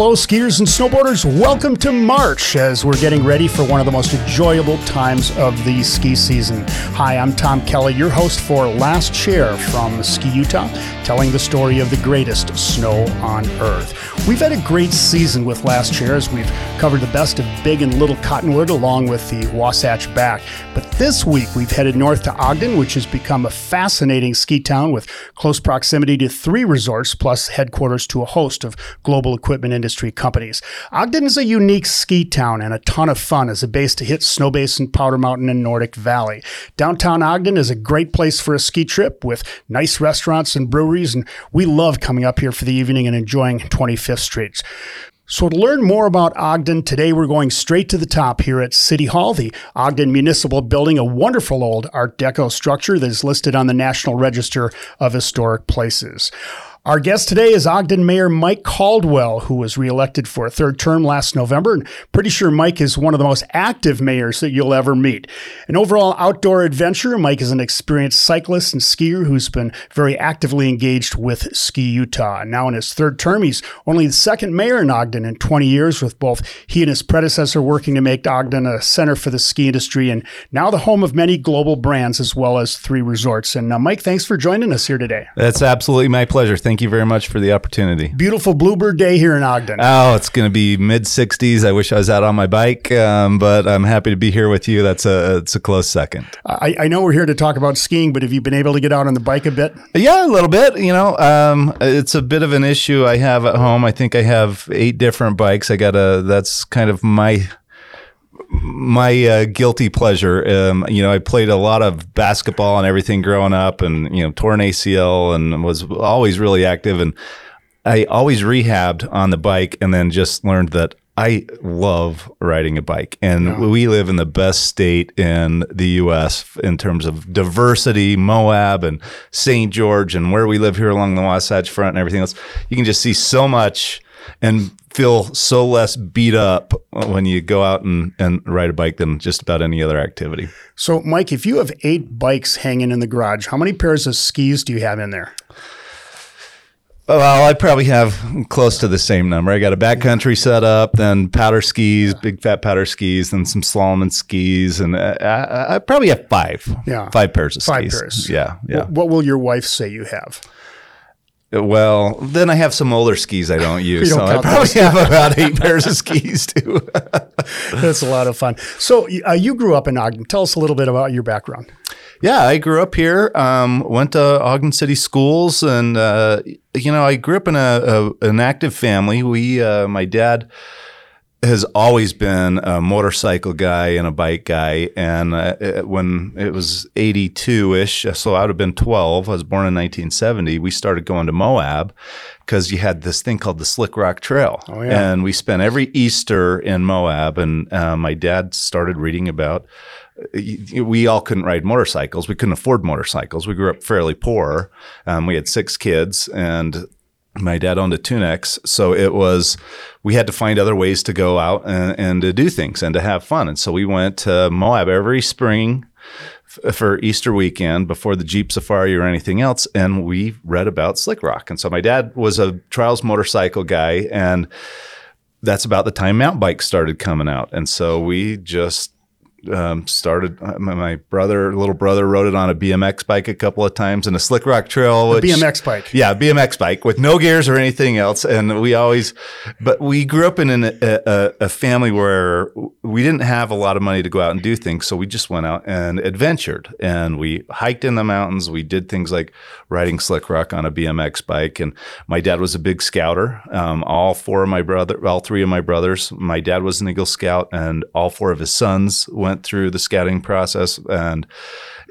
Hello, skiers and snowboarders. Welcome to March as we're getting ready for one of the most enjoyable times of the ski season. Hi, I'm Tom Kelly, your host for Last Chair from Ski Utah, telling the story of the greatest snow on earth. We've had a great season with Last Chair as we've covered the best of Big and Little Cottonwood along with the Wasatch Back. But this week we've headed north to Ogden, which has become a fascinating ski town with close proximity to three resorts plus headquarters to a host of global equipment industry companies. Ogden is a unique ski town and a ton of fun as a base to hit Snowbasin, Powder Mountain, and Nordic Valley. Downtown Ogden is a great place for a ski trip with nice restaurants and breweries, and we love coming up here for the evening and enjoying 25th Street. So, to learn more about Ogden, today we're going straight to the top here at City Hall, the Ogden Municipal Building, a wonderful old Art Deco structure that is listed on the National Register of Historic Places. Our guest today is Ogden Mayor Mike Caldwell, who was reelected for a third term last November. And pretty sure Mike is one of the most active mayors that you'll ever meet. An overall outdoor adventurer, Mike is an experienced cyclist and skier who's been very actively engaged with Ski Utah. Now in his third term, he's only the second mayor in Ogden in 20 years, with both he and his predecessor working to make Ogden a center for the ski industry and now the home of many global brands as well as three resorts. And uh, Mike, thanks for joining us here today. That's absolutely my pleasure. Thank you very much for the opportunity. Beautiful Bluebird Day here in Ogden. Oh, it's going to be mid 60s. I wish I was out on my bike, um, but I'm happy to be here with you. That's a it's a close second. I, I, know we're here to talk about skiing, but have you been able to get out on the bike a bit? Yeah, a little bit. You know, um, it's a bit of an issue I have at home. I think I have eight different bikes. I got a. That's kind of my my uh, guilty pleasure. Um, you know, I played a lot of basketball and everything growing up, and you know, tore an ACL and was always really active. And I always rehabbed on the bike, and then just learned that I love riding a bike, and yeah. we live in the best state in the U.S. in terms of diversity. Moab and St. George, and where we live here along the Wasatch Front, and everything else. You can just see so much and feel so less beat up when you go out and, and ride a bike than just about any other activity. So, Mike, if you have eight bikes hanging in the garage, how many pairs of skis do you have in there? Well, I probably have close to the same number. I got a backcountry setup, then powder skis, big fat powder skis, then some Salomon skis, and uh, I, I, probably have five. Yeah, five pairs of five skis. pairs. Yeah, yeah. What, what will your wife say you have? Well, then I have some older skis I don't use, don't so I probably have about eight pairs of skis too. That's a lot of fun. So uh, you grew up in Ogden. Tell us a little bit about your background. Yeah, I grew up here. Um, went to Ogden City schools, and uh, you know, I grew up in a, a an active family. We, uh, my dad has always been a motorcycle guy and a bike guy. And uh, it, when it was 82 ish, so I would have been 12, I was born in 1970, we started going to Moab because you had this thing called the Slick Rock Trail. Oh, yeah. And we spent every Easter in Moab. And uh, my dad started reading about we all couldn't ride motorcycles. We couldn't afford motorcycles. We grew up fairly poor. Um, we had six kids, and my dad owned a Tunex, so it was we had to find other ways to go out and, and to do things and to have fun. And so we went to Moab every spring f- for Easter weekend before the Jeep Safari or anything else, and we read about Slick Rock. And so my dad was a trials motorcycle guy, and that's about the time mountain bikes started coming out. And so we just um, started uh, my, my, brother, little brother, rode it on a BMX bike a couple of times and a slick rock trail. Which, BMX bike, yeah, BMX bike with no gears or anything else. And we always, but we grew up in an, a, a, family where we didn't have a lot of money to go out and do things, so we just went out and adventured. And we hiked in the mountains. We did things like riding slick rock on a BMX bike. And my dad was a big scouter. Um, all four of my brother, all three of my brothers, my dad was an Eagle Scout, and all four of his sons went went through the scouting process and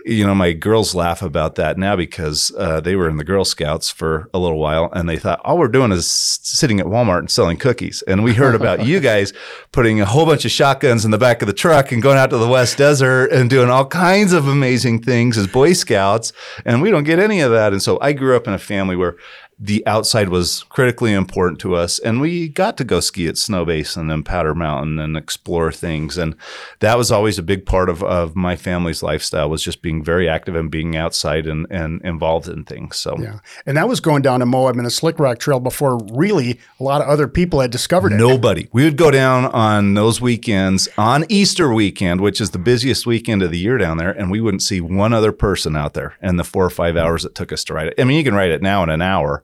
you know, my girls laugh about that now because uh, they were in the Girl Scouts for a little while and they thought all we're doing is sitting at Walmart and selling cookies. And we heard about you guys putting a whole bunch of shotguns in the back of the truck and going out to the West Desert and doing all kinds of amazing things as Boy Scouts. And we don't get any of that. And so I grew up in a family where the outside was critically important to us. And we got to go ski at Snowbasin and Powder Mountain and explore things. And that was always a big part of, of my family's lifestyle was just being very active and being outside and, and involved in things. So, yeah. And that was going down to Moab and the Slick Rock Trail before really a lot of other people had discovered it. Nobody. We would go down on those weekends on Easter weekend, which is the busiest weekend of the year down there, and we wouldn't see one other person out there in the four or five mm. hours it took us to ride it. I mean, you can ride it now in an hour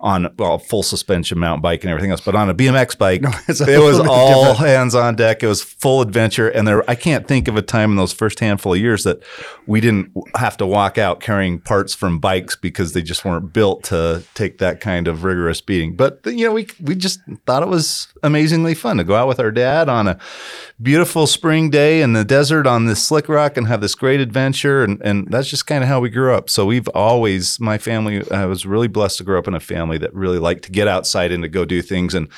on well full suspension mountain bike and everything else, but on a BMX bike, no, it was all different. hands on deck. It was full adventure, and there I can't think of a time in those first handful of years that we didn't have to walk out carrying parts from bikes because they just weren't built to take that kind of rigorous beating. But you know, we we just thought it was amazingly fun to go out with our dad on a beautiful spring day in the desert on this slick rock and have this great adventure, and and that's just kind of how we grew up. So we've always my family. I was really blessed to grow up in a family family that really like to get outside and to go do things. And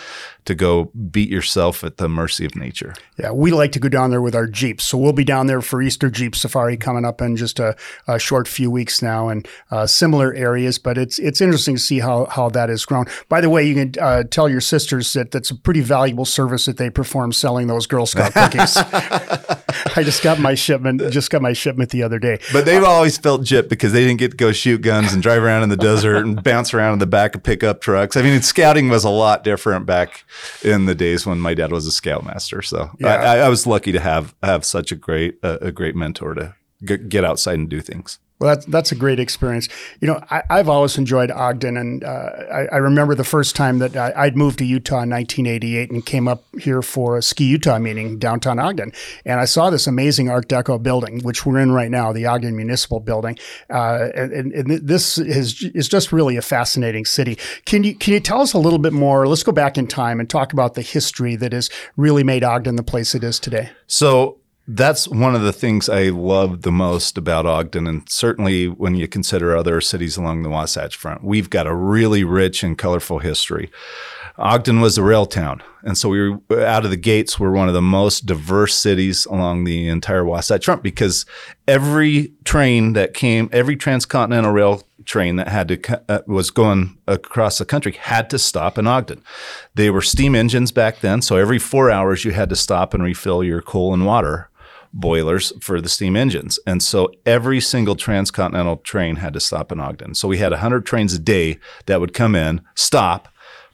to go beat yourself at the mercy of nature. Yeah, we like to go down there with our Jeeps. So we'll be down there for Easter Jeep Safari coming up in just a, a short few weeks now and uh, similar areas. But it's it's interesting to see how, how that has grown. By the way, you can uh, tell your sisters that that's a pretty valuable service that they perform selling those Girl Scout cookies. I just got my shipment, just got my shipment the other day. But they've always felt gypped because they didn't get to go shoot guns and drive around in the desert and bounce around in the back of pickup trucks. I mean, scouting was a lot different back in the days when my dad was a scoutmaster. So yeah. I, I, was lucky to have have such a great uh, a great mentor to get outside and do things. Well, that's that's a great experience. You know, I, have always enjoyed Ogden, and uh, I, I, remember the first time that I, would moved to Utah in 1988 and came up here for a Ski Utah meeting downtown Ogden, and I saw this amazing Art Deco building, which we're in right now, the Ogden Municipal Building, uh, and, and, this is is just really a fascinating city. Can you can you tell us a little bit more? Let's go back in time and talk about the history that has really made Ogden the place it is today. So that's one of the things I love the most about Ogden, and certainly when you consider other cities along the Wasatch Front. We've got a really rich and colorful history. Ogden was a rail town, and so we were out of the gates. We're one of the most diverse cities along the entire Wasatch Front because every train that came, every transcontinental rail train that had to uh, was going across the country had to stop in Ogden. They were steam engines back then, so every four hours you had to stop and refill your coal and water boilers for the steam engines. And so every single transcontinental train had to stop in Ogden. So we had 100 trains a day that would come in, stop,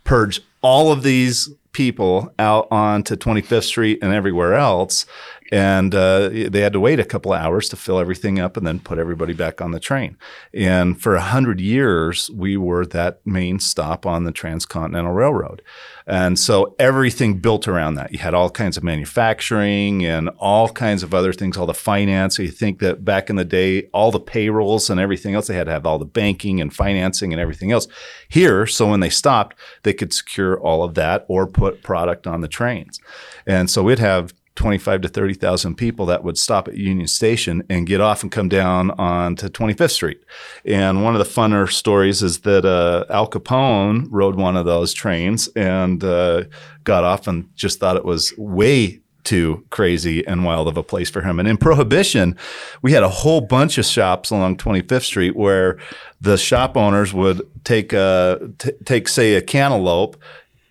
purge all of these people out onto 25th Street and everywhere else and uh, they had to wait a couple of hours to fill everything up and then put everybody back on the train. And for a hundred years, we were that main stop on the Transcontinental Railroad, and so everything built around that. You had all kinds of manufacturing and all kinds of other things, all the finance. So You think that back in the day, all the payrolls and everything else, they had to have all the banking and financing and everything else here. So when they stopped, they could secure all of that or put product on the trains. And so we'd have 25 to 30,000 people that would stop at Union Station and get off and come down onto 25th Street. And one of the funner stories is that uh, Al Capone rode one of those trains and uh, got off and just thought it was way too crazy and wild of a place for him. And in Prohibition, we had a whole bunch of shops along 25th Street where the shop owners would take, uh, t- take say, a cantaloupe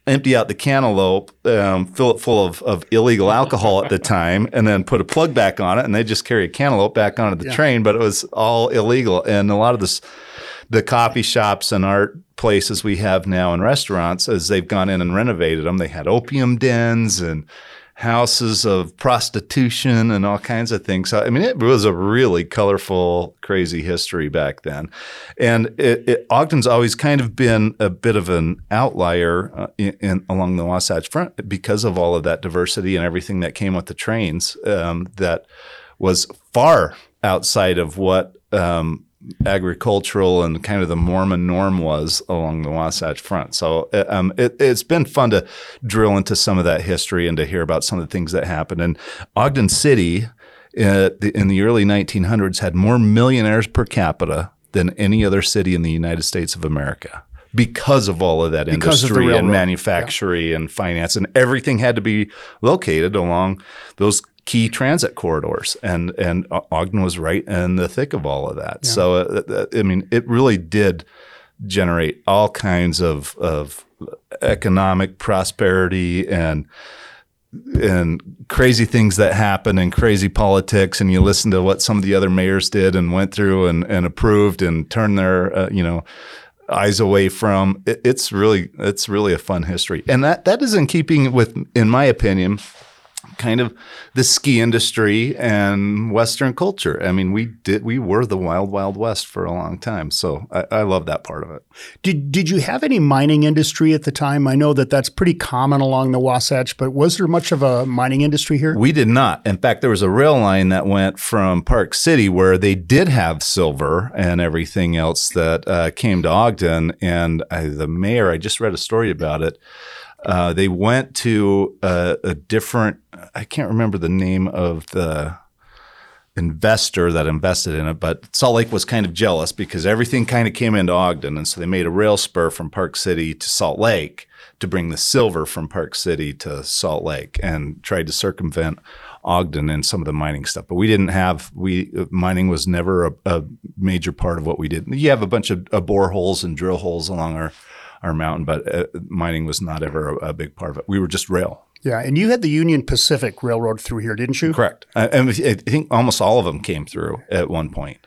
empty out the cantaloupe, um, fill it full of, of illegal alcohol at the time, and then put a plug back on it, and they just carry a cantaloupe back onto the yeah. train. But it was all illegal, and a lot of this, the coffee shops and art places we have now and restaurants, as they've gone in and renovated them, they had opium dens and houses of prostitution and all kinds of things. I mean, it was a really colorful, crazy history back then. And it, it, Ogden's always kind of been a bit of an outlier uh, in, in, along the Wasatch Front because of all of that diversity and everything that came with the trains um, that was far outside of what um, agricultural and kind of the Mormon norm was along the Wasatch Front. So uh, um, it, has been fun to drill into some of that history and to hear about some of the things that happened. And Ogden City uh, in the early 1900s had more millionaires per capita than any other city in the United States of America because of all of that because industry of and manufacturing yeah. and finance and everything had to be located along those key transit corridors, and and Ogden was right in the thick of all of that. Yeah. So uh, I mean, it really did generate all kinds of of economic prosperity and and crazy things that happen and crazy politics and you listen to what some of the other mayors did and went through and, and approved and turned their uh, you know eyes away from it, it's really it's really a fun history and that that is in keeping with in my opinion kind of the ski industry and Western culture. I mean, we did we were the wild wild west for a long time, so I, I, love that part of it. Did did you have any mining industry at the time? I know that that's pretty common along the Wasatch, but was there much of a mining industry here? We did not. In fact, there was a rail line that went from Park City where they did have silver and everything else that uh, came to Ogden, and uh, the mayor. I just read a story about it uh, they went to a, a, different, I can't remember the name of the investor that invested in it, but Salt Lake was kind of jealous because everything kind of came into Ogden. And so they made a rail spur from Park City to Salt Lake to bring the silver from Park City to Salt Lake and tried to circumvent Ogden and some of the mining stuff. But we didn't have, we, mining was never a, a major part of what we did. You have a bunch of, of boreholes and drill holes along our our mountain, but uh, mining was not ever a, a, big part of it. We were just rail. Yeah, and you had the Union Pacific Railroad through here, didn't you? Correct. I, I think almost all of them came through at one point.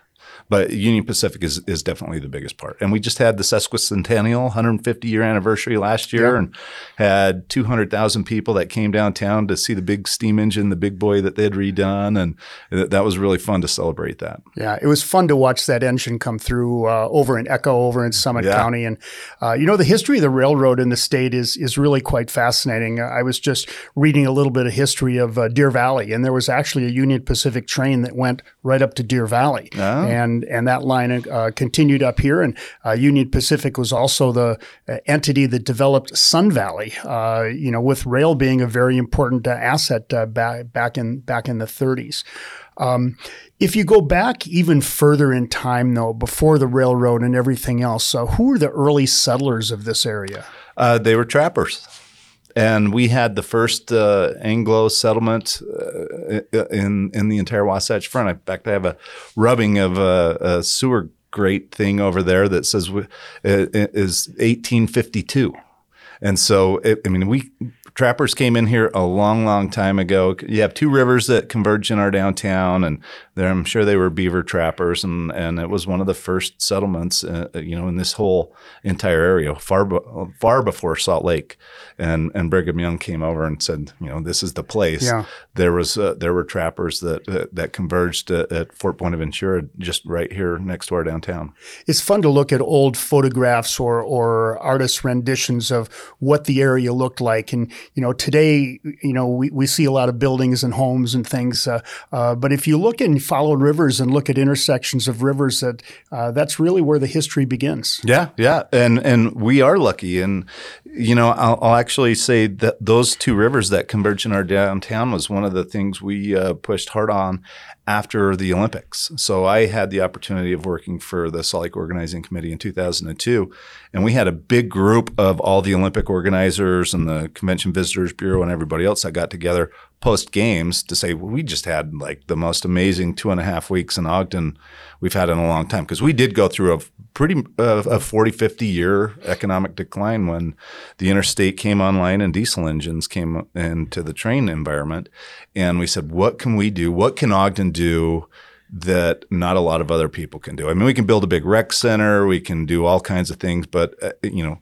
But Union Pacific is, is definitely the biggest part. And we just had the sesquicentennial 150 year anniversary last year yeah. and had 200,000 people that came downtown to see the big steam engine, the big boy that they had redone. And that was really fun to celebrate that. Yeah, it was fun to watch that engine come through uh, over in Echo, over in Summit yeah. County. And, uh, you know, the history of the railroad in the state is, is really quite fascinating. I was just reading a little bit of history of uh, Deer Valley, and there was actually a Union Pacific train that went right up to Deer Valley. Oh. And and that line uh, continued up here. And uh, Union Pacific was also the uh, entity that developed Sun Valley. Uh, you know, with rail being a very important uh, asset back back in back in the 30s. Um, if you go back even further in time, though, before the railroad and everything else, who were the early settlers of this area? they were trappers and we had the first uh, Anglo settlement uh, in in the entire Wasatch Front. In fact, I have a rubbing of a, a sewer grate thing over there that says it is 1852. And so, it, I mean, we trappers came in here a long, long time ago. You have two rivers that converge in our downtown, and I'm sure they were beaver trappers, and, and it was one of the first settlements, uh, you know, in this whole entire area, far far before Salt Lake, and and Brigham Young came over and said, you know, this is the place. Yeah. There was uh, there were trappers that uh, that converged at, at Fort Buenaventura, just right here next to our downtown. It's fun to look at old photographs or or artist renditions of what the area looked like, and you know, today, you know, we, we see a lot of buildings and homes and things, uh, uh, but if you look and follow rivers and look at intersections of rivers, that uh, that's really where the history begins. Yeah, yeah, and and we are lucky, and you know, I'll, I'll actually say that those two rivers that converge in our downtown was one of the things we uh, pushed hard on after the Olympics. So I had the opportunity of working for the Salt Lake Organizing Committee in 2002, and we had a big group of all the Olympic organizers and the Convention Visitors Bureau and everybody else that got together post games to say well, we just had like the most amazing two and a half weeks in Ogden we've had in a long time because we did go through a pretty uh, a 40 50 year economic decline when the interstate came online and diesel engines came into the train environment and we said what can we do what can Ogden do that not a lot of other people can do. I mean, we can build a big rec center, we can do all kinds of things, but uh, you know,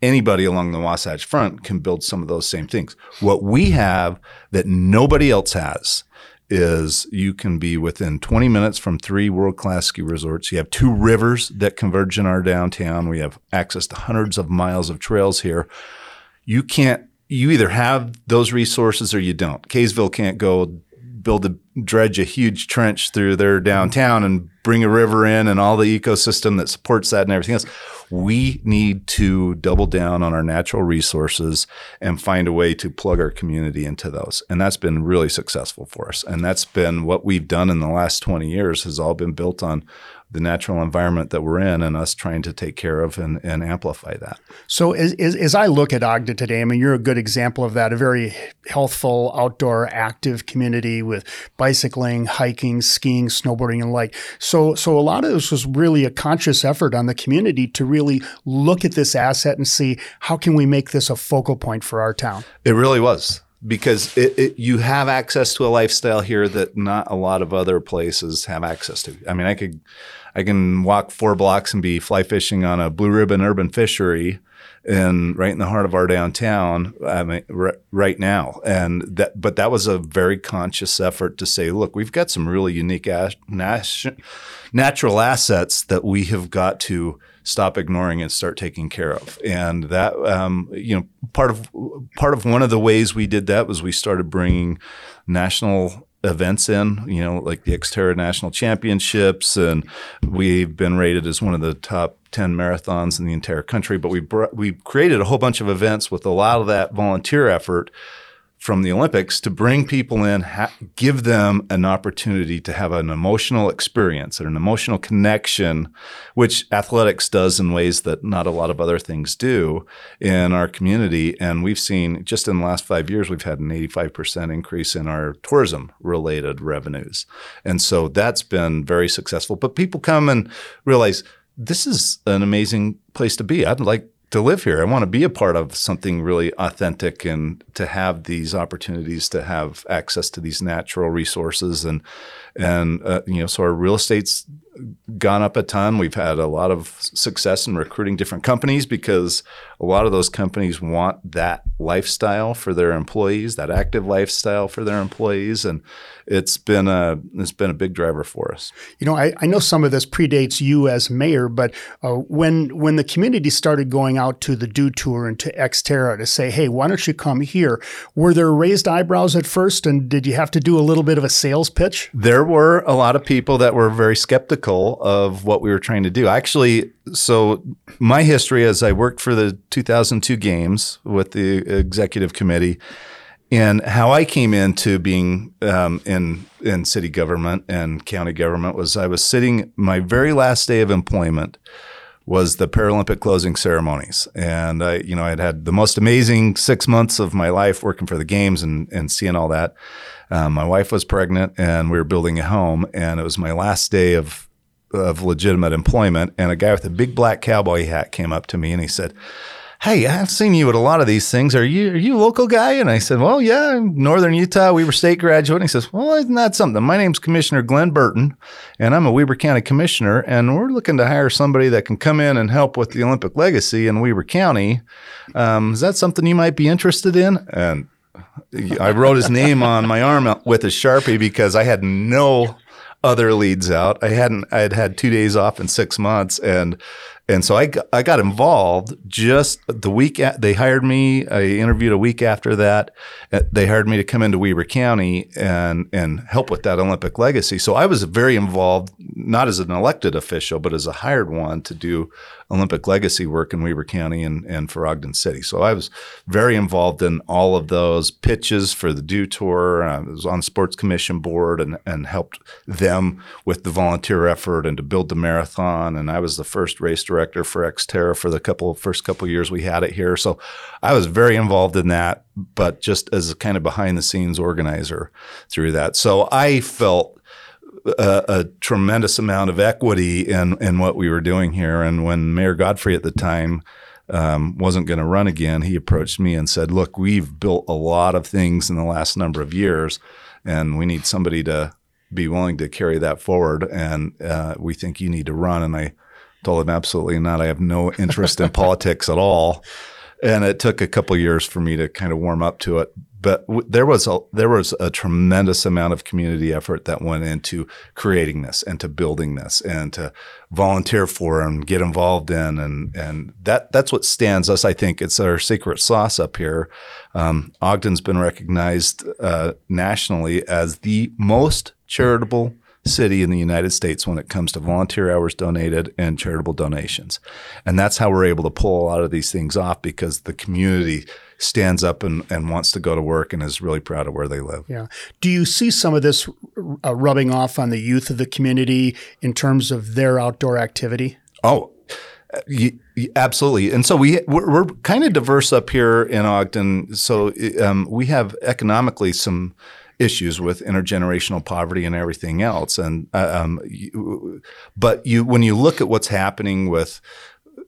anybody along the Wasatch Front can build some of those same things. What we have that nobody else has is you can be within 20 minutes from three world class ski resorts. You have two rivers that converge in our downtown. We have access to hundreds of miles of trails here. You can't, you either have those resources or you don't. Kaysville can't go build a dredge a huge trench through their downtown and bring a river in and all the ecosystem that supports that and everything else. We need to double down on our natural resources and find a way to plug our community into those. And that's been really successful for us. And that's been what we've done in the last 20 years has all been built on the natural environment that we're in and us trying to take care of and, and amplify that. So as, as, as, I look at Ogden today, I mean, you're a good example of that, a very healthful, outdoor, active community with bicycling, hiking, skiing, snowboarding, and like. So, so a lot of this was really a conscious effort on the community to really look at this asset and see how can we make this a focal point for our town. It really was because it, it, you have access to a lifestyle here that not a lot of other places have access to. I mean, I could, I can walk four blocks and be fly fishing on a blue ribbon urban fishery, and right in the heart of our downtown, I mean, r- right now. And that, but that was a very conscious effort to say, look, we've got some really unique as- natural assets that we have got to stop ignoring and start taking care of. And that, um, you know, part of part of one of the ways we did that was we started bringing national events in, you know, like the Xterra National Championships, and we've been rated as one of the top 10 marathons in the entire country. But we brought, we created a whole bunch of events with a lot of that volunteer effort from the Olympics to bring people in, ha- give them an opportunity to have an emotional experience and an emotional connection, which athletics does in ways that not a lot of other things do in our community. And we've seen just in the last five years, we've had an 85% increase in our tourism related revenues. And so that's been very successful. But people come and realize this is an amazing place to be. I'd like to live here. I want to be a part of something really authentic and to have these opportunities to have access to these natural resources and and uh, you know so our real estate's gone up a ton. We've had a lot of success in recruiting different companies because a lot of those companies want that lifestyle for their employees, that active lifestyle for their employees, and it's been a it's been a big driver for us. You know, I, I know some of this predates you as mayor, but uh, when when the community started going out to the Dew Tour and to Xterra to say, "Hey, why don't you come here?" Were there raised eyebrows at first, and did you have to do a little bit of a sales pitch? There were a lot of people that were very skeptical of what we were trying to do. Actually, so my history as I worked for the 2002 games with the executive committee and how I came into being um, in in city government and county government was I was sitting my very last day of employment was the Paralympic closing ceremonies, and I you know I had had the most amazing six months of my life working for the games and and seeing all that. Um, my wife was pregnant, and we were building a home, and it was my last day of of legitimate employment. And a guy with a big black cowboy hat came up to me and he said, Hey, I've seen you at a lot of these things. Are you are you a local guy? And I said, Well, yeah, I'm Northern Utah. Weber State graduate. And he says, Well, isn't that something? My name's Commissioner Glenn Burton, and I'm a Weber County Commissioner, and we're looking to hire somebody that can come in and help with the Olympic legacy in Weber County. Um, is that something you might be interested in? And I wrote his name on my arm with a sharpie because I had no other leads out. I hadn't. I had had two days off in six months, and and so I got, I got involved just the week at, they hired me. I interviewed a week after that. Uh, they hired me to come into Weber County and and help with that Olympic legacy. So I was very involved, not as an elected official, but as a hired one to do Olympic legacy work in Weber County and, and for Ogden City. So I was very involved in all of those pitches for the Dew Tour. I was on the Sports Commission board and, and helped them with the volunteer effort and to build the marathon. And I was the first race director for Xterra for the couple first couple years we had it here. So I was very involved in that, but just as a kind of behind the scenes organizer through that. So I felt a, a, tremendous amount of equity in in what we were doing here. And when Mayor Godfrey at the time um, wasn't going to run again, he approached me and said, "Look, we've built a lot of things in the last number of years, and we need somebody to be willing to carry that forward. And uh, we think you need to run." And I told him, "Absolutely not. I have no interest in politics at all." And it took a couple years for me to kind of warm up to it but w- there was a there was a tremendous amount of community effort that went into creating this and to building this and to volunteer for and get involved in and and that that's what stands us. I think it's our secret sauce up here. Um, Ogden's been recognized uh, nationally as the most charitable city in the United States when it comes to volunteer hours donated and charitable donations, and that's how we're able to pull a lot of these things off because the community stands up and, and wants to go to work and is really proud of where they live. Yeah. Do you see some of this uh, rubbing off on the youth of the community in terms of their outdoor activity? Oh, absolutely. And so we we're, we're, kind of diverse up here in Ogden. So um, we have economically some issues with intergenerational poverty and everything else. And uh, um, you, but you when you look at what's happening with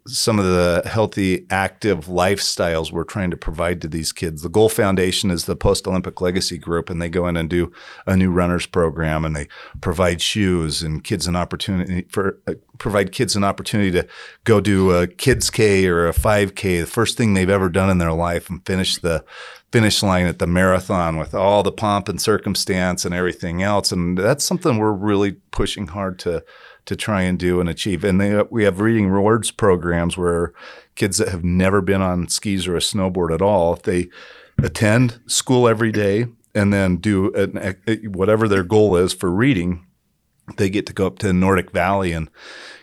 some of the healthy, active lifestyles we're trying to provide to these kids. The Goal Foundation is the post Olympic legacy group, and they go in and do a new runners program, and they provide shoes and kids an opportunity for uh, provide kids an opportunity to go do a kids K or a 5K, the first thing they've ever done in their life, and finish the finish line at the marathon with all the pomp and circumstance and everything else. And that's something we're really pushing hard to to try and do and achieve. And they, uh, we have reading rewards programs where kids that have never been on skis or a snowboard at all, if they attend school every day and then do an, eh, whatever their goal is for reading, they get to go up to Nordic Valley and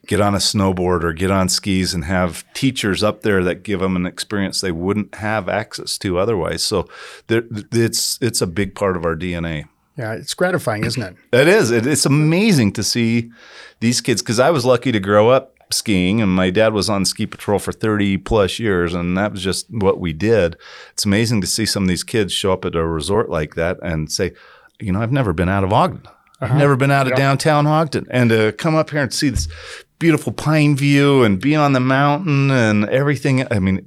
get on a snowboard or get on skis and have teachers up there that give them an experience they wouldn't have access to otherwise. So it's it's a big part of our DNA. Yeah, it's gratifying, isn't it? it is. It, it's amazing to see these kids because I was lucky to grow up skiing and my dad was on ski patrol for 30 plus years and that was just what we did. It's amazing to see some of these kids show up at a resort like that and say, you know, I've never been out of Ogden. I've uh-huh. never been out of yep. downtown Ogden. And to come up here and see this beautiful pine view and be on the mountain and everything. I mean,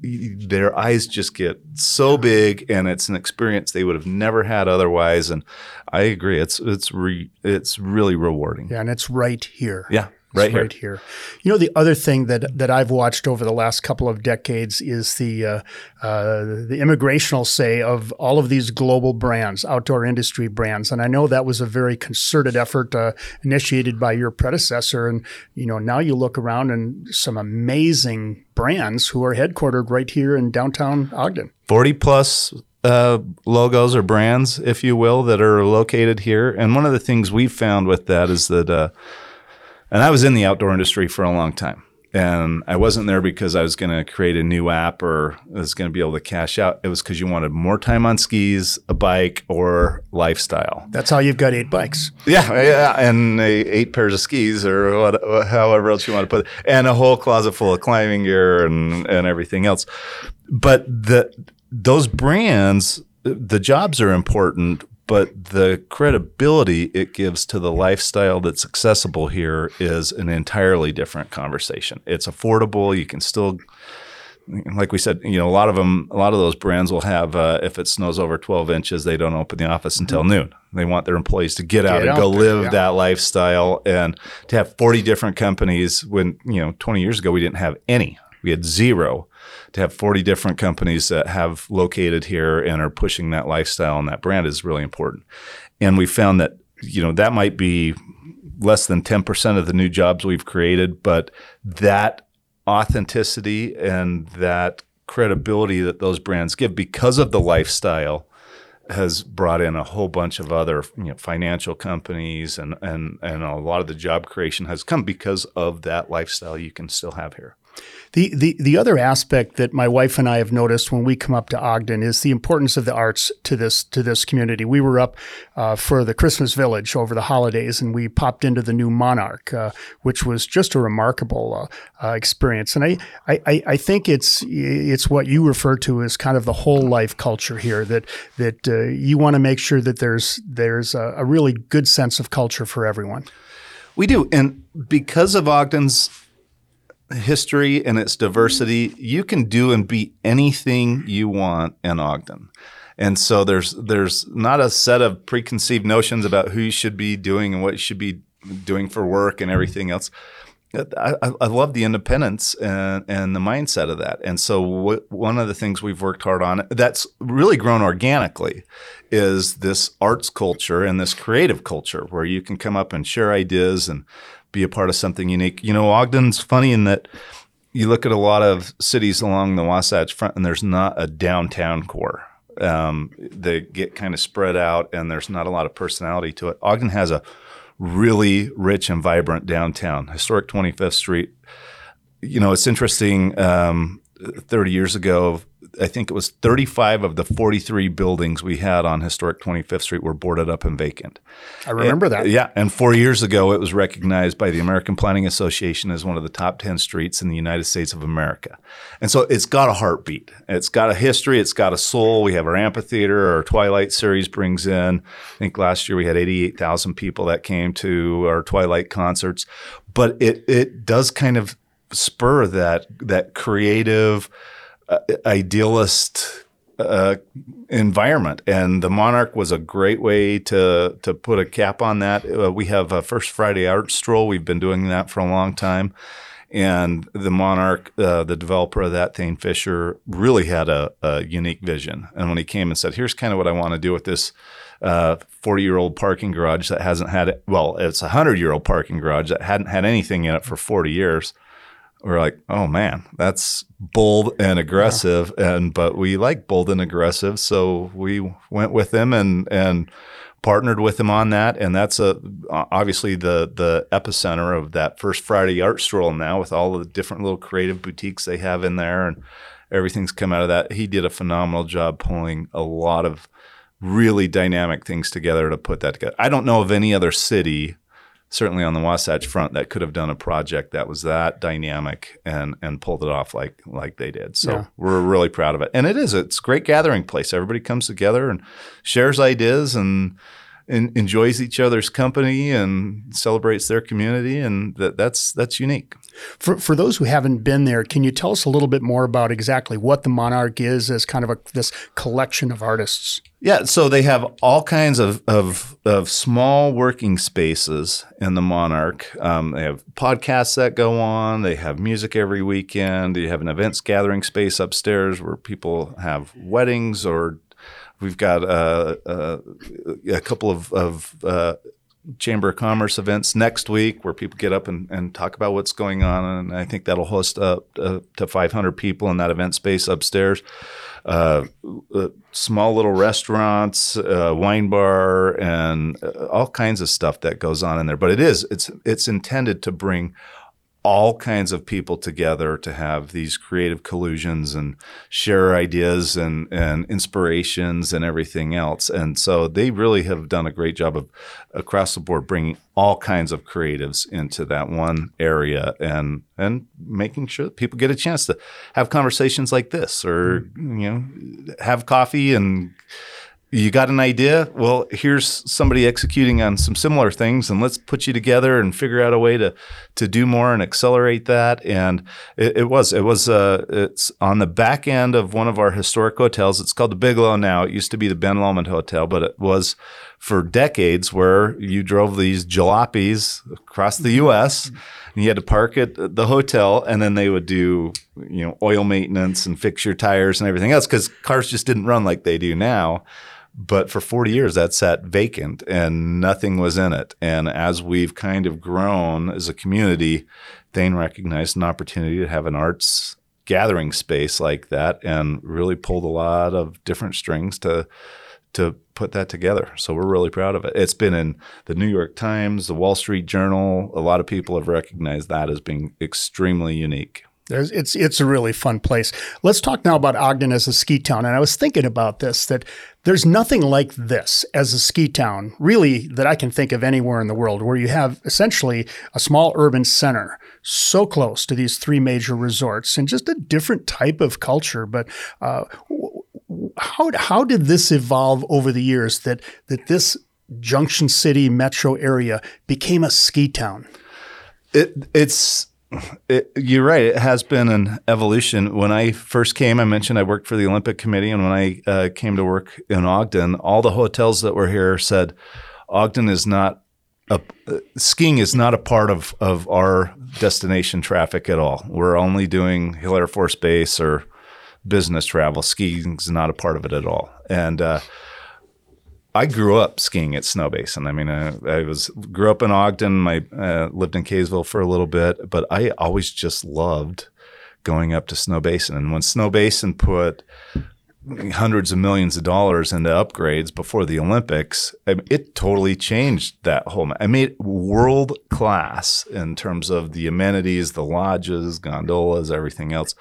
their eyes just get so big, and it's an experience they would have never had otherwise. And I agree, it's it's re, it's really rewarding. Yeah, and it's right here. Yeah, right here. right here. You know, the other thing that that I've watched over the last couple of decades is the uh, uh, the immigrational say of all of these global brands, outdoor industry brands, and I know that was a very concerted effort uh, initiated by your predecessor. And you know, now you look around and some amazing brands who are headquartered right here in downtown Ogden. Forty plus uh, logos or brands, if you will, that are located here. And one of the things we've found with that is that uh, and I was in the outdoor industry for a long time. And I wasn't there because I was going to create a new app or I was going to be able to cash out. It was because you wanted more time on skis, a bike, or lifestyle. That's how you've got eight bikes. Yeah, yeah, and eight pairs of skis or what, however else you want to put it, and a whole closet full of climbing gear and and everything else. But the those brands, the jobs are important, but the credibility it gives to the lifestyle that's accessible here is an entirely different conversation. It's affordable. You can still, like we said, you know, a lot of them, a lot of those brands will have, uh, if it snows over 12 inches, they don't open the office mm-hmm. until noon. They want their employees to get out get and go there, live yeah. that lifestyle and to have 40 different companies when, you know, 20 years ago, we didn't have any. We had zero to have 40 different companies that have located here and are pushing that lifestyle and that brand is really important. And we found that, you know, that might be less than 10% of the new jobs we've created, but that authenticity and that credibility that those brands give because of the lifestyle has brought in a whole bunch of other you know, financial companies and, and, and a lot of the job creation has come because of that lifestyle you can still have here. The, the the other aspect that my wife and I have noticed when we come up to Ogden is the importance of the arts to this to this community. We were up uh, for the Christmas Village over the holidays, and we popped into the new Monarch, uh, which was just a remarkable uh, uh experience. And I, I I think it's it's what you refer to as kind of the whole life culture here. That that uh, you want to make sure that there's there's a, a really good sense of culture for everyone. We do, and because of Ogden's history and its diversity, you can do and be anything you want in Ogden. And so there's there's not a set of preconceived notions about who you should be doing and what you should be doing for work and everything else. I, I love the independence and, and the mindset of that. And so one of the things we've worked hard on that's really grown organically is this arts culture and this creative culture where you can come up and share ideas and be a part of something unique. You know, Ogden's funny in that you look at a lot of cities along the Wasatch Front, and there's not a downtown core. Um, they get kind of spread out, and there's not a lot of personality to it. Ogden has a really rich and vibrant downtown, historic 25th Street. You know, it's interesting. Um, 30 years ago, I think it was 35 of the 43 buildings we had on historic 25th Street were boarded up and vacant. I remember And- that. Yeah, and four years ago, it was recognized by the American Planning Association as one of the top 10 streets in the United States of America. And so it's got a heartbeat. It's got a history. It's got a soul. We have our amphitheater. Our Twilight series brings in. I think last year we had 88,000 people that came to our Twilight concerts. But it it does kind of spur that that creative, uh, idealist uh, environment. And the Monarch was a great way to to put a cap on that. Uh, we have a First Friday Art Stroll. We've been doing that for a long time. And the Monarch, uh, the developer of that, Thane Fisher, really had a, a unique vision. And when he came and said, "Here's kind of what I want to do with this forty year old parking garage that hasn't had it. Well, it's a hundred year old parking garage that hadn't had anything in it for forty years." We're like, oh man, that's bold and aggressive, and but we like bold and aggressive, so we went with him and and partnered with him on that, and that's a obviously the the epicenter of that first Friday art stroll now with all the different little creative boutiques they have in there, and everything's come out of that. He did a phenomenal job pulling a lot of really dynamic things together to put that together. I don't know of any other city certainly on the Wasatch Front that could have done a project that was that dynamic and and pulled it off like like they did. So Yeah. we're really proud of it. And it is it's a great gathering place. Everybody comes together and shares ideas and, and enjoys each other's company and celebrates their community and that, that's that's unique. For, for those who haven't been there, can you tell us a little bit more about exactly what the Monarch is as kind of a, this collection of artists? Yeah, so they have all kinds of, of, of small working spaces in the Monarch. Um, they have podcasts that go on. They have music every weekend. They have an events gathering space upstairs where people have weddings, or we've got uh, uh, a couple of, of uh, Chamber of Commerce events next week where people get up and, and talk about what's going on. And I think that'll host up to 500 people in that event space upstairs. Uh, uh, small little restaurants, uh, wine bar, and uh, all kinds of stuff that goes on in there. But it is it's it's intended to bring all kinds of people together to have these creative collusions and share ideas and, and inspirations and everything else. And so they really have done a great job of across the board bringing all kinds of creatives into that one area and and making sure that people get a chance to have conversations like this or mm. you know have coffee and you got an idea? Well here's somebody executing on some similar things and let's put you together and figure out a way to to do more and accelerate that. And it, it was it was uh it's on the back end of one of our historic hotels. It's called the bigelow now. It used to be the ben lomond hotel but it was for decades where you drove these jalopies across the us and you had to park at the hotel and then they would do you know oil maintenance and fix your tires and everything else because cars just didn't run like they do now but for 40 years that sat vacant and nothing was in it and as we've kind of grown as a community thane recognized an opportunity to have an arts gathering space like that and really pulled a lot of different strings to to put that together. So we're really proud of it. It's been in the New York Times, the Wall Street Journal. A lot of people have recognized that as being extremely unique. There's, it's it's a really fun place. Let's talk now about Ogden as a ski town. And I was thinking about this that there's nothing like this as a ski town, really, that I can think of anywhere in the world, where you have essentially a small urban center so close to these three major resorts and just a different type of culture. But uh, how how did this evolve over the years that that this Junction City metro area became a ski town? It it's it, you're right. It has been an evolution. When I first came, I mentioned I worked for the Olympic Committee, and when I uh, came to work in Ogden, all the hotels that were here said Ogden is not a, uh, skiing is not a part of of our destination traffic at all. We're only doing Hill Air Force Base or business travel. Skiing is not a part of it at all, and. Uh, I grew up skiing at Snowbasin. I mean, I, I was grew up in Ogden. I uh, lived in Kaysville for a little bit, but I always just loved going up to Snowbasin. And when Snowbasin put hundreds of millions of dollars into upgrades before the Olympics, it totally changed that whole. I made world class in terms of the amenities, the lodges, gondolas, everything else.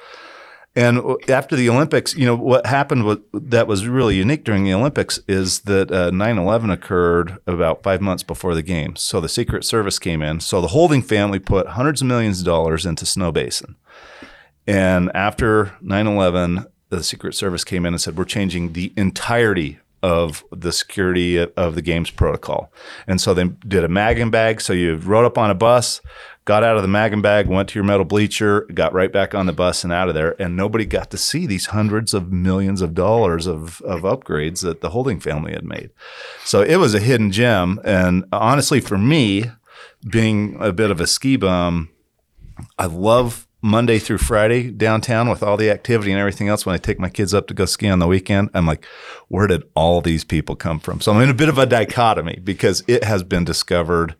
And after the Olympics, you know, what happened was, that was really unique during the Olympics is that uh, 9/11 occurred about five months before the games. So the Secret Service came in. So the Holding family put hundreds of millions of dollars into Snowbasin. And after 9/11, the Secret Service came in and said, "We're changing the entirety of the security of the games protocol. And so they did a mag and bag. So you rode up on a bus, got out of the mag bag, went to your metal bleacher, got right back on the bus and out of there. And nobody got to see these hundreds of millions of dollars of, of upgrades that the holding family had made. So it was a hidden gem. And honestly, for me, being a bit of a ski bum, I love Monday through Friday downtown with all the activity and everything else. When I take my kids up to go ski on the weekend, I'm like, where did all these people come from? So I'm in a bit of a dichotomy because it has been discovered,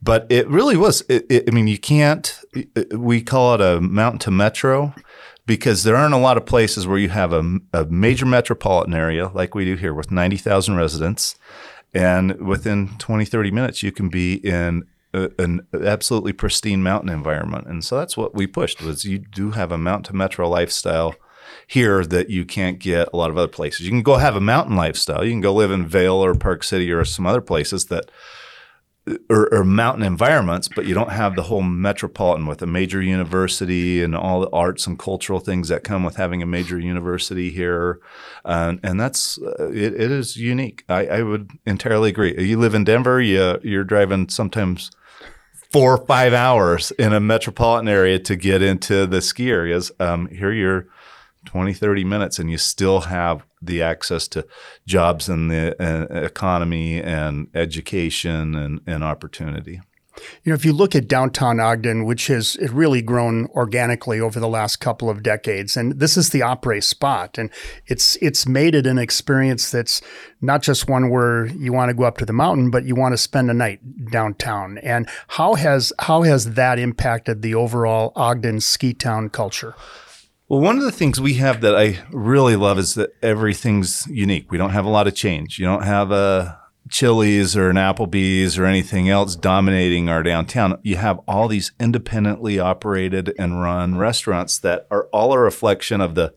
but it really was. It, it, I mean, you can't, we call it a mountain to metro because there aren't a lot of places where you have a, a major metropolitan area like we do here with 90,000 residents. And within 20, 30 minutes, you can be in an absolutely pristine mountain environment. And so that's what we pushed was you do have a mountain to metro lifestyle here that you can't get a lot of other places. You can go have a mountain lifestyle. You can go live in Vail or Park City or some other places that or, or, mountain environments, but you don't have the whole metropolitan with a major university and all the arts and cultural things that come with having a major university here. Uh, and that's uh, it, it is unique. I, I, would entirely agree. You live in Denver, you, you're driving sometimes four or five hours in a metropolitan area to get into the ski areas. Um, here you're 20, 30 minutes and you still have the access to jobs in the uh, economy and education and, and opportunity. You know, if you look at downtown Ogden, which has really grown organically over the last couple of decades, and this is the opera spot, and it's it's made it an experience that's not just one where you want to go up to the mountain, but you want to spend a night downtown. And how has how has that impacted the overall Ogden ski town culture? Well, one of the things we have that I really love is that everything's unique. We don't have a lot of change. You don't have a Chili's or an Applebee's or anything else dominating our downtown. You have all these independently operated and run restaurants that are all a reflection of the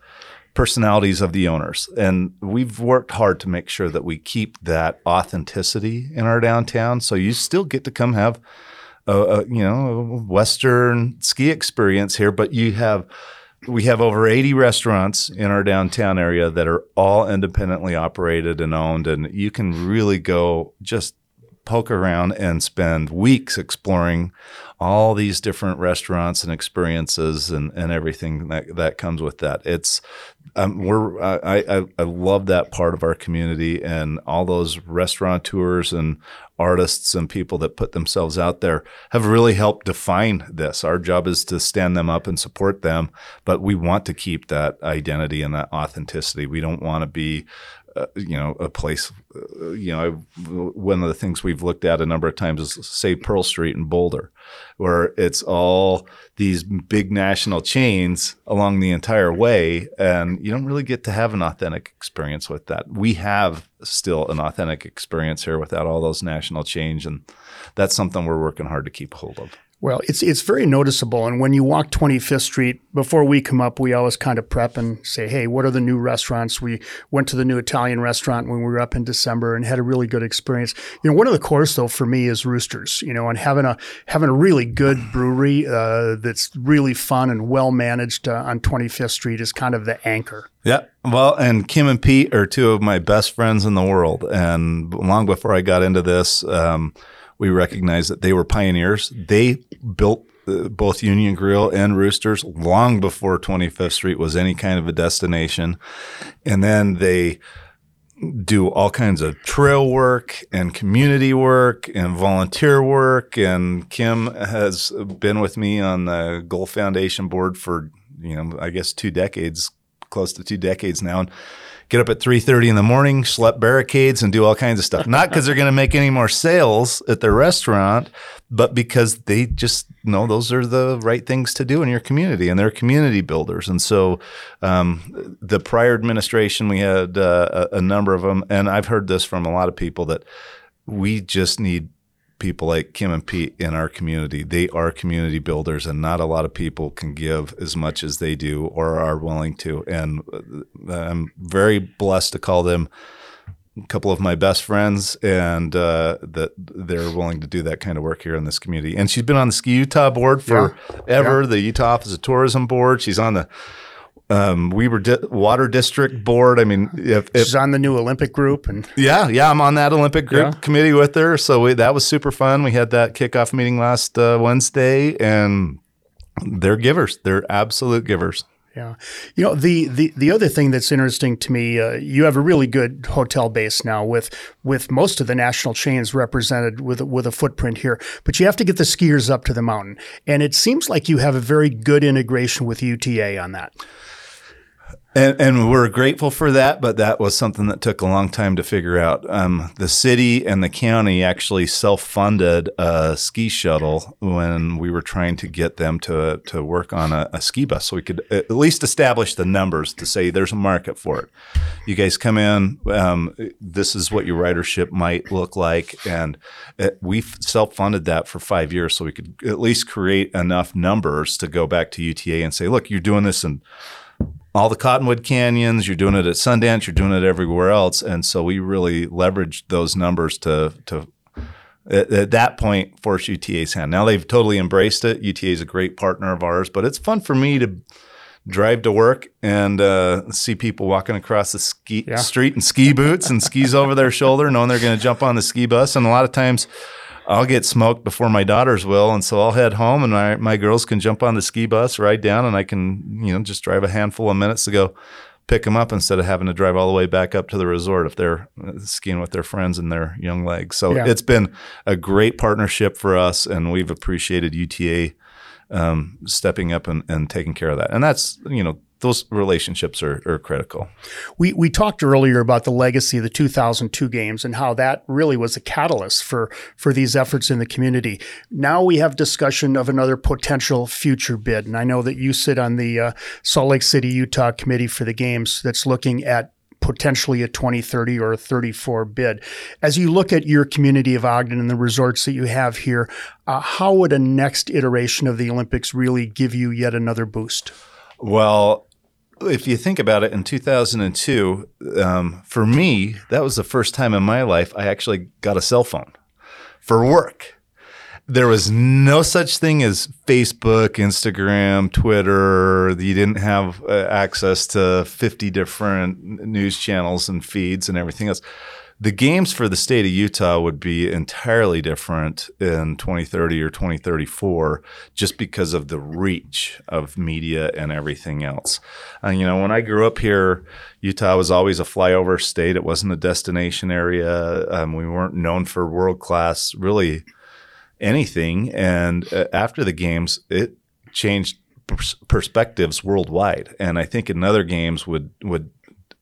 personalities of the owners. And we've worked hard to make sure that we keep that authenticity in our downtown. So you still get to come have a, a you know, a Western ski experience here, but you have we have over 80 restaurants in our downtown area that are all independently operated and owned and you can really go just poke around and spend weeks exploring all these different restaurants and experiences and, and everything that, that comes with that. It's um, we're I, I, I love that part of our community and all those restaurateurs and artists and people that put themselves out there have really helped define this. Our job is to stand them up and support them, but we want to keep that identity and that authenticity. We don't want to be uh, you know, a place, uh, you know, one of the things we've looked at a number of times is say Pearl Street in Boulder, where it's all these big national chains along the entire way. And you don't really get to have an authentic experience with that. We have still an authentic experience here without all those national chains. And that's something we're working hard to keep hold of. Well, it's it's very noticeable. And when you walk 25th Street, before we come up, we always kind of prep and say, hey, what are the new restaurants? We went to the new Italian restaurant when we were up in December and had a really good experience. You know, one of the cores though for me is Roosters. You know, and having a having a really good brewery uh, that's really fun and well managed uh, on 25th Street is kind of the anchor. Yeah. Well, and Kim and Pete are two of my best friends in the world. And long before I got into this, um, we recognize that they were pioneers. They built uh, both Union Grill and Roosters long before 25th Street was any kind of a destination. And then they do all kinds of trail work and community work and volunteer work. And Kim has been with me on the GOAL Foundation board for, you know, I guess two decades, close to two decades now. And get up at 3.30 in the morning, schlep barricades and do all kinds of stuff. Not because they're going to make any more sales at their restaurant, but because they just know those are the right things to do in your community and they're community builders. And so um, the prior administration, we had uh, a, a number of them, and I've heard this from a lot of people that we just need people like Kim and Pete in our community. They are community builders, and not a lot of people can give as much as they do or are willing to. And uh, I'm very blessed to call them a couple of my best friends, and uh, that they're willing to do that kind of work here in this community. And she's been on the Ski Utah board forever, yeah. yeah. the Utah Office of Tourism board. She's on the um, Weber Di- Water District Board. I mean, if, if, she's on the new Olympic group, and yeah, yeah, I'm on that Olympic group yeah. committee with her. So we, that was super fun. We had that kickoff meeting last uh, Wednesday, and they're givers. They're absolute givers. Yeah, you know the the the other thing that's interesting to me, uh, you have a really good hotel base now with with most of the national chains represented with with a footprint here, but you have to get the skiers up to the mountain, and it seems like you have a very good integration with UTA on that. And, and, we're grateful for that, but that was something that took a long time to figure out. Um, the city and the county actually self-funded a ski shuttle when we were trying to get them to to work on a, a, ski bus, so we could at least establish the numbers to say there's a market for it. You guys come in, um, this is what your ridership might look like, and it, we self-funded that for five years, so we could at least create enough numbers to go back to UTA and say, look, you're doing this in all the Cottonwood Canyons. You're doing it at Sundance. You're doing it everywhere else. And so we really leveraged those numbers to to at, at that point force UTA's hand. Now they've totally embraced it. UTA is a great partner of ours, but it's fun for me to drive to work and uh, see people walking across the ski yeah. street in ski boots and skis over their shoulder, knowing they're going to jump on the ski bus. And a lot of times I'll get smoked before my daughters will, and so I'll head home, and my my girls can jump on the ski bus, ride down, and I can you know just drive a handful of minutes to go pick them up instead of having to drive all the way back up to the resort if they're uh, skiing with their friends and their young legs. So yeah. it's been a great partnership for us, and we've appreciated UTA um, stepping up and, and taking care of that. And that's you know those relationships are, are critical. We we talked earlier about the legacy of the 2002 games and how that really was a catalyst for for these efforts in the community. Now we have discussion of another potential future bid, and I know that you sit on the uh, Salt Lake City, Utah committee for the games that's looking at potentially a 2030 or a 34 bid. As you look at your community of Ogden and the resorts that you have here, uh, how would a next iteration of the Olympics really give you yet another boost? Well, if you think about it, in 2002, um, for me, that was the first time in my life I actually got a cell phone for work. There was no such thing as Facebook, Instagram, Twitter. You didn't have uh, access to 50 different news channels and feeds and everything else the games for the state of Utah would be entirely different in 2030 or 2034 just because of the reach of media and everything else. Uh, you know, when I grew up here, Utah was always a flyover state. It wasn't a destination area. Um, we weren't known for world class, really anything. And uh, after the games, it changed perspectives worldwide. And I think in other games would would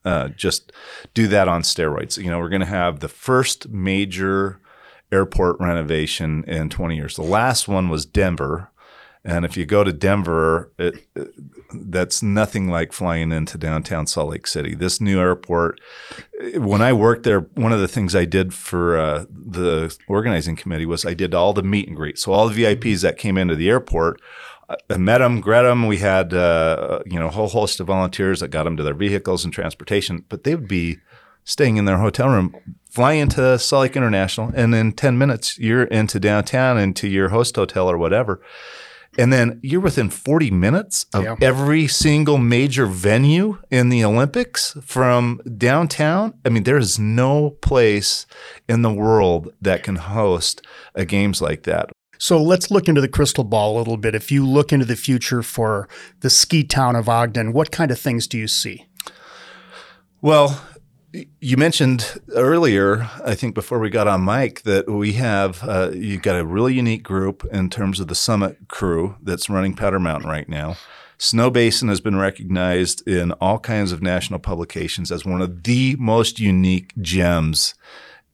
uh, just do that on steroids. You know, we're going to have the first major airport renovation in 20 years. The last one was Denver. And if you go to Denver, it, it, that's nothing like flying into downtown Salt Lake City. This new airport, when I worked there, one of the things I did for uh, the organizing committee was I did all the meet and greet. So all the VIPs that came into the airport I met them, greet them. We had uh, you know a whole host of volunteers that got them to their vehicles and transportation, but they would be staying in their hotel room, fly into Salt Lake International, and in ten minutes you're into downtown into your host hotel or whatever, and then you're within forty minutes of yeah. every single major venue in the Olympics from downtown. I mean, there is no place in the world that can host a games like that. So let's look into the crystal ball a little bit. If you look into the future for the ski town of Ogden, what kind of things do you see? Well, you mentioned earlier, I think before we got on mic, that we have uh, you've got a really unique group in terms of the summit crew that's running Powder Mountain right now. Snowbasin has been recognized in all kinds of national publications as one of the most unique gems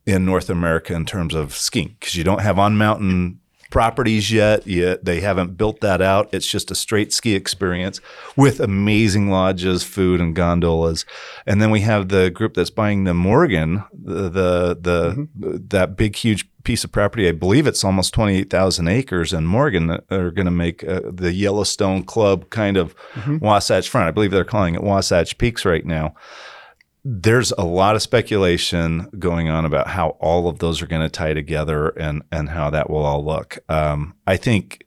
in North America in terms of skiing because you don't have on mountain properties yet. Yet they haven't built that out. It's just a straight ski experience with amazing lodges, food, and gondolas. And then we have the group that's buying the Morgan, the the, the mm-hmm. that big huge piece of property. I believe it's almost twenty eight thousand acres in Morgan that are going to make uh, the Yellowstone Club kind of mm-hmm. Wasatch Front. I believe they're calling it Wasatch Peaks right now there's a lot of speculation going on about how all of those are going to tie together and and how that will all look. Um, I think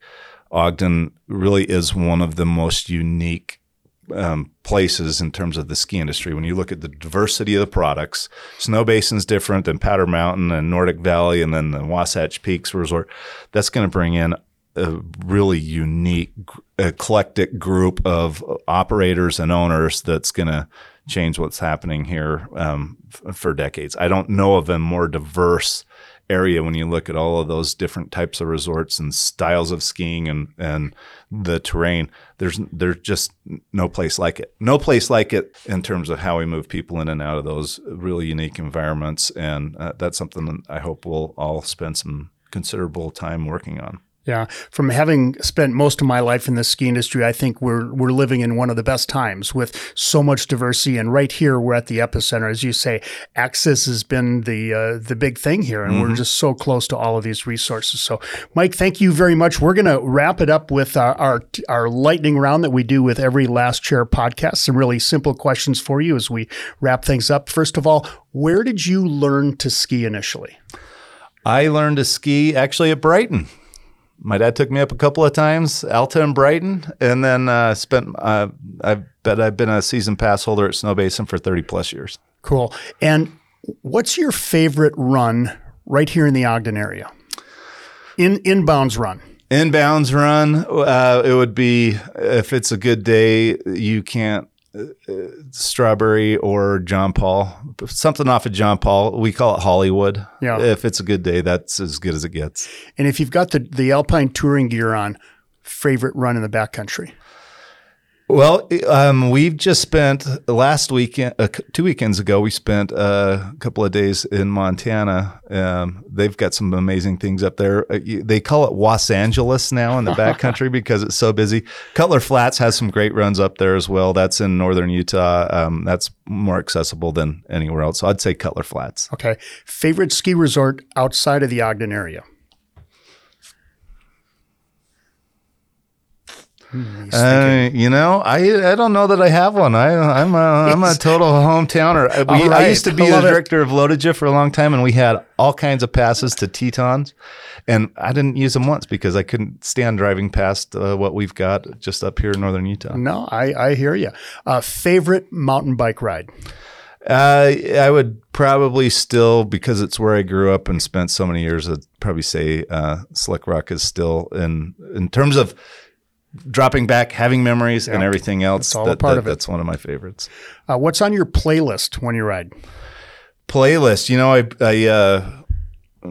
Ogden really is one of the most unique um, places in terms of the ski industry. When you look at the diversity of the products, Snow Snowbasin's different than Powder Mountain and Nordic Valley, and then the Wasatch Peaks Resort. That's going to bring in a really unique, eclectic group of operators and owners that's going to change what's happening here um, f- for decades. I don't know of a more diverse area when you look at all of those different types of resorts and styles of skiing and and the terrain. There's there's just no place like it. No place like it in terms of how we move people in and out of those really unique environments, and uh, that's something that I hope we'll all spend some considerable time working on. Yeah, from having spent most of my life in the ski industry, I think we're we're living in one of the best times with so much diversity. And right here, we're at the epicenter, as you say. Access has been the uh, the big thing here, and mm-hmm. we're just so close to all of these resources. So, Mike, thank you very much. We're going to wrap it up with our, our our lightning round that we do with every Last Chair podcast. Some really simple questions for you as we wrap things up. First of all, where did you learn to ski initially? I learned to ski actually at Brighton my dad took me up a couple of times, Alta and Brighton, and then uh, spent. Uh, I bet I've been a season pass holder at Snowbasin for thirty plus years. Cool. And what's your favorite run right here in the Ogden area? In inbounds run. Inbounds run. Uh, it would be if it's a good day. You can't Strawberry or John Paul, something off of John Paul. We call it Hollywood. Yeah. If it's a good day, that's as good as it gets. And if you've got the the Alpine touring gear on, favorite run in the backcountry. Well, um, we've just spent last weekend, uh, two weekends ago, we spent uh, a couple of days in Montana. Um, they've got some amazing things up there. Uh, they call it Los Angeles now in the backcountry because it's so busy. Cutler Flats has some great runs up there as well. That's in northern Utah. Um, that's more accessible than anywhere else. So I'd say Cutler Flats. Okay. Favorite ski resort outside of the Ogden area? Uh, you know, I I don't know that I have one. I I'm a I'm a total hometowner. We, right. I used to be the director it. of Lodija for a long time, and we had all kinds of passes to Tetons, and I didn't use them once because I couldn't stand driving past uh, what we've got just up here in northern Utah. No, I I hear you. Uh, favorite mountain bike ride. Uh, I would probably still, because it's where I grew up and spent so many years, I'd probably say uh, Slick Rock is still in in terms of dropping back, having memories, and everything else. That's all that, part that, of it. That's one of my favorites. Uh, what's on your playlist when you ride? Playlist. You know, I I uh,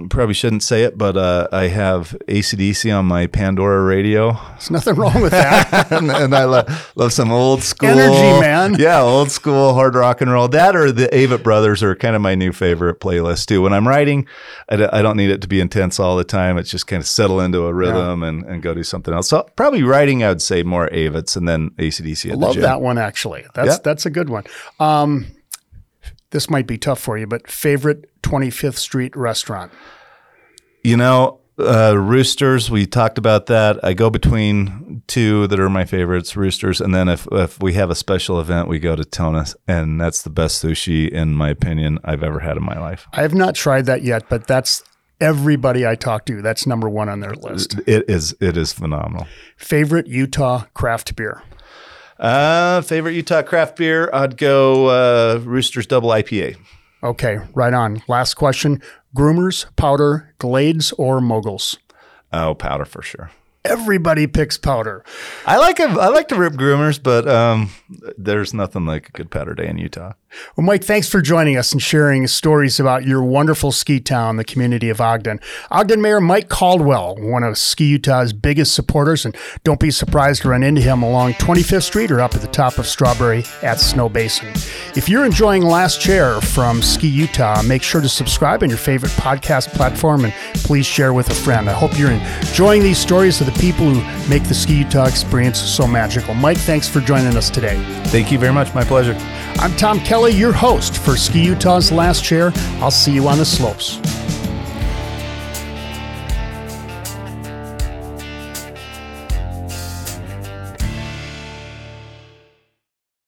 probably shouldn't say it, but uh, I have AC/DC on my Pandora radio. There's nothing wrong with that. and, and, I lo- love some old school energy, man. Yeah, old school hard rock and roll. That or the Avett Brothers are kind of my new favorite playlist too. When I'm writing, I d- I don't need it to be intense all the time. It's just kind of settle into a rhythm yeah. and, and go do something else. So probably writing, I would say more Avetts and then AC/DC. I love that one actually. That's yeah. that's a good one. Um, this might be tough for you, but favorite 25th Street restaurant? You know, uh, Roosters, we talked about that. I go between two that are my favorites, Roosters, and then if if we have a special event, we go to Tona's, and that's the best sushi, in my opinion, I've ever had in my life. I have not tried that yet, but that's everybody I talk to. That's number one on their list. It is. It is phenomenal. Favorite Utah craft beer. Uh, favorite Utah craft beer? I'd go uh, Roosters Double IPA. Okay, right on. Last question: Groomers, powder, Glades, or Moguls? Oh, powder for sure. Everybody picks powder. I like a, I like to rip groomers, but um, there's nothing like a good powder day in Utah. Well, Mike, thanks for joining us and sharing stories about your wonderful ski town, the community of Ogden. Ogden Mayor Mike Caldwell, one of Ski Utah's biggest supporters, and don't be surprised to run into him along 25th Street or up at the top of Strawberry at Snowbasin. If you're enjoying Last Chair from Ski Utah, make sure to subscribe on your favorite podcast platform and please share with a friend. I hope you're enjoying these stories of the people who make the Ski Utah experience so magical. Mike, thanks for joining us today. Thank you very much. My pleasure. I'm Tom Kelly, your host for Ski Utah's Last Chair. I'll see you on the slopes.